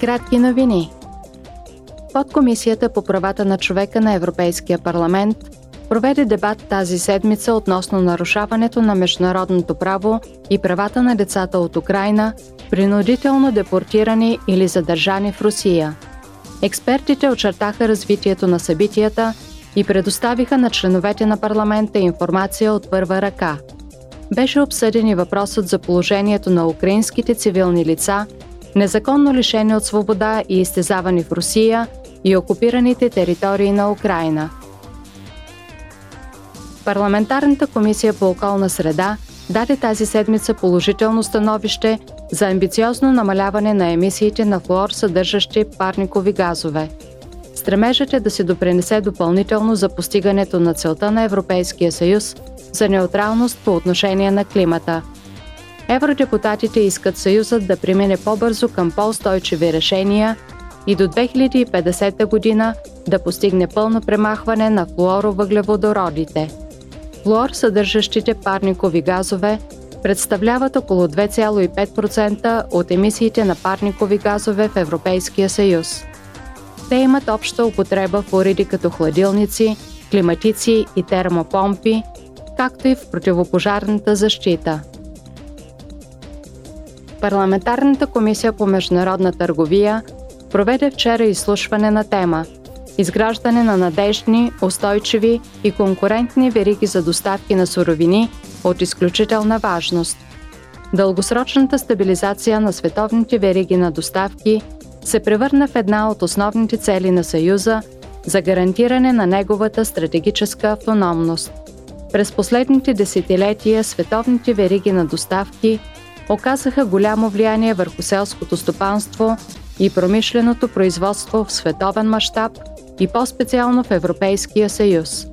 Кратки новини. Подкомисията по правата на човека на Европейския парламент проведе дебат тази седмица относно нарушаването на международното право и правата на децата от Украина, принудително депортирани или задържани в Русия. Експертите очертаха развитието на събитията и предоставиха на членовете на парламента информация от първа ръка. Беше обсъден и въпросът за положението на украинските цивилни лица, незаконно лишени от свобода и изтезавани в Русия и окупираните територии на Украина. Парламентарната комисия по околна среда даде тази седмица положително становище за амбициозно намаляване на емисиите на флуор, съдържащи парникови газове. Стремежът е да се допринесе допълнително за постигането на целта на Европейския съюз за неутралност по отношение на климата. Евродепутатите искат Съюзът да премине по-бързо към по-устойчиви решения и до 2050 година да постигне пълно премахване на флуоровъглеводородите. Флуор, съдържащите парникови газове, представляват около 2,5% от емисиите на парникови газове в Европейския съюз. Те имат обща употреба в уреди като хладилници, климатици и термопомпи, както и в противопожарната защита. Парламентарната комисия по международна търговия проведе вчера изслушване на тема Изграждане на надежни, устойчиви и конкурентни вериги за доставки на суровини от изключителна важност. Дългосрочната стабилизация на световните вериги на доставки се превърна в една от основните цели на Съюза за гарантиране на неговата стратегическа автономност. През последните десетилетия световните вериги на доставки оказаха голямо влияние върху селското стопанство и промишленото производство в световен мащаб и по-специално в Европейския съюз.